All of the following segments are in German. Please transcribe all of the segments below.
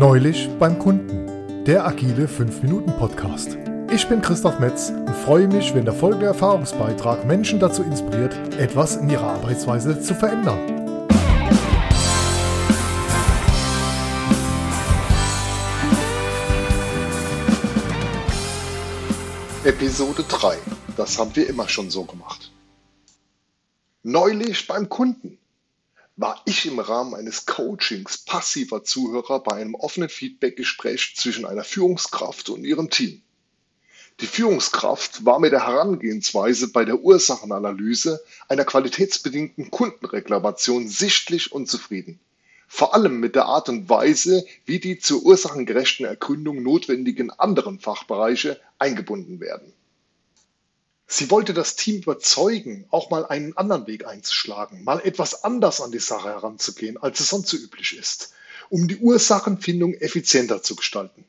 Neulich beim Kunden, der agile 5-Minuten-Podcast. Ich bin Christoph Metz und freue mich, wenn der folgende Erfahrungsbeitrag Menschen dazu inspiriert, etwas in ihrer Arbeitsweise zu verändern. Episode 3. Das haben wir immer schon so gemacht. Neulich beim Kunden war ich im Rahmen eines Coachings passiver Zuhörer bei einem offenen Feedbackgespräch zwischen einer Führungskraft und ihrem Team. Die Führungskraft war mit der Herangehensweise bei der Ursachenanalyse einer qualitätsbedingten Kundenreklamation sichtlich unzufrieden. Vor allem mit der Art und Weise, wie die zur ursachengerechten Ergründung notwendigen anderen Fachbereiche eingebunden werden. Sie wollte das Team überzeugen, auch mal einen anderen Weg einzuschlagen, mal etwas anders an die Sache heranzugehen, als es sonst so üblich ist, um die Ursachenfindung effizienter zu gestalten.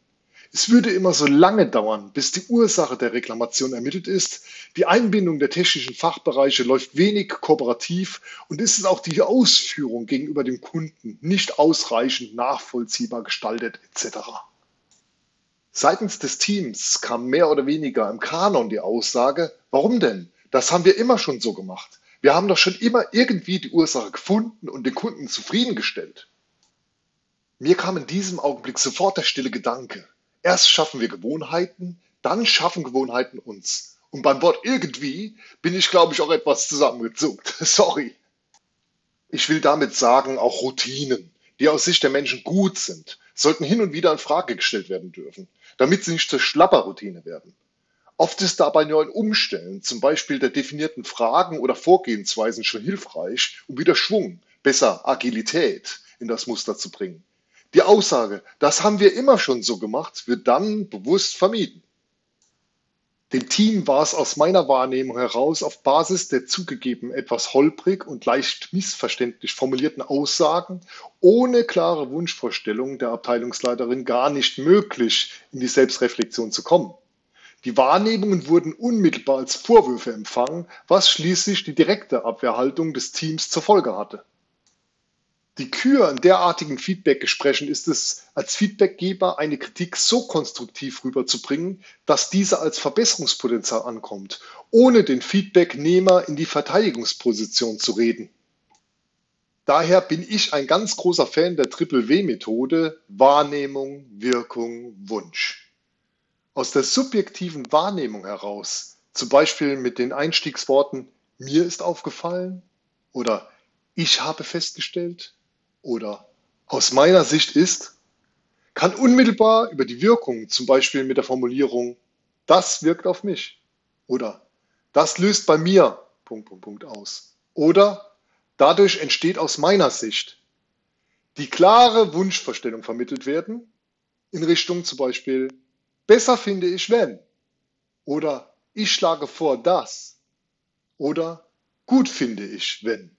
Es würde immer so lange dauern, bis die Ursache der Reklamation ermittelt ist. Die Einbindung der technischen Fachbereiche läuft wenig kooperativ und ist auch die Ausführung gegenüber dem Kunden nicht ausreichend nachvollziehbar gestaltet etc. Seitens des Teams kam mehr oder weniger im Kanon die Aussage, warum denn? Das haben wir immer schon so gemacht. Wir haben doch schon immer irgendwie die Ursache gefunden und den Kunden zufriedengestellt. Mir kam in diesem Augenblick sofort der stille Gedanke. Erst schaffen wir Gewohnheiten, dann schaffen Gewohnheiten uns. Und beim Wort irgendwie bin ich, glaube ich, auch etwas zusammengezuckt. Sorry. Ich will damit sagen, auch Routinen, die aus Sicht der Menschen gut sind, sollten hin und wieder in Frage gestellt werden dürfen damit sie nicht zur Schlapperroutine werden. Oft ist dabei nur ein Umstellen, zum Beispiel der definierten Fragen oder Vorgehensweisen schon hilfreich, um wieder Schwung, besser Agilität in das Muster zu bringen. Die Aussage, das haben wir immer schon so gemacht, wird dann bewusst vermieden. Dem Team war es aus meiner Wahrnehmung heraus auf Basis der zugegeben etwas holprig und leicht missverständlich formulierten Aussagen ohne klare Wunschvorstellungen der Abteilungsleiterin gar nicht möglich, in die Selbstreflexion zu kommen. Die Wahrnehmungen wurden unmittelbar als Vorwürfe empfangen, was schließlich die direkte Abwehrhaltung des Teams zur Folge hatte. Die Kür in derartigen Feedbackgesprächen ist es, als Feedbackgeber eine Kritik so konstruktiv rüberzubringen, dass diese als Verbesserungspotenzial ankommt, ohne den Feedbacknehmer in die Verteidigungsposition zu reden. Daher bin ich ein ganz großer Fan der Triple-W-Methode Wahrnehmung, Wirkung, Wunsch. Aus der subjektiven Wahrnehmung heraus, zum Beispiel mit den Einstiegsworten mir ist aufgefallen oder ich habe festgestellt oder aus meiner Sicht ist, kann unmittelbar über die Wirkung, zum Beispiel mit der Formulierung, das wirkt auf mich oder das löst bei mir Punkt, Punkt, Punkt aus. Oder dadurch entsteht aus meiner Sicht die klare Wunschvorstellung vermittelt werden in Richtung zum Beispiel besser finde ich wenn. Oder ich schlage vor das. Oder gut finde ich wenn.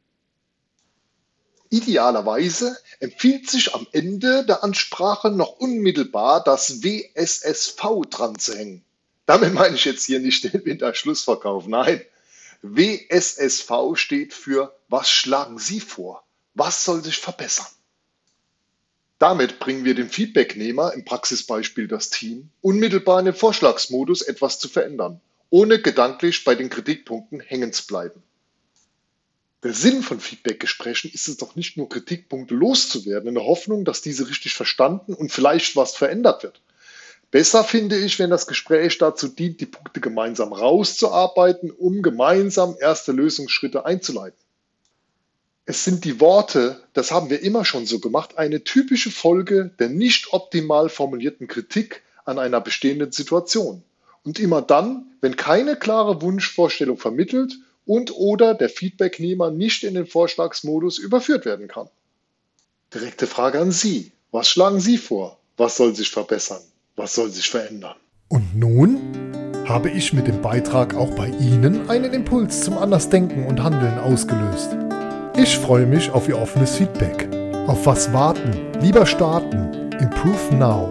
Idealerweise empfiehlt sich am Ende der Ansprache noch unmittelbar das WSSV dran zu hängen. Damit meine ich jetzt hier nicht den Winterschlussverkauf, nein. WSSV steht für Was schlagen Sie vor? Was soll sich verbessern? Damit bringen wir den Feedbacknehmer, im Praxisbeispiel das Team, unmittelbar in den Vorschlagsmodus etwas zu verändern, ohne gedanklich bei den Kritikpunkten hängen zu bleiben. Der Sinn von Feedbackgesprächen ist es doch nicht nur Kritikpunkte loszuwerden, in der Hoffnung, dass diese richtig verstanden und vielleicht was verändert wird. Besser finde ich, wenn das Gespräch dazu dient, die Punkte gemeinsam rauszuarbeiten, um gemeinsam erste Lösungsschritte einzuleiten. Es sind die Worte, das haben wir immer schon so gemacht, eine typische Folge der nicht optimal formulierten Kritik an einer bestehenden Situation. Und immer dann, wenn keine klare Wunschvorstellung vermittelt und oder der Feedbacknehmer nicht in den Vorschlagsmodus überführt werden kann. Direkte Frage an Sie. Was schlagen Sie vor? Was soll sich verbessern? Was soll sich verändern? Und nun habe ich mit dem Beitrag auch bei Ihnen einen Impuls zum Andersdenken und Handeln ausgelöst. Ich freue mich auf Ihr offenes Feedback. Auf was warten? Lieber starten. Improve now.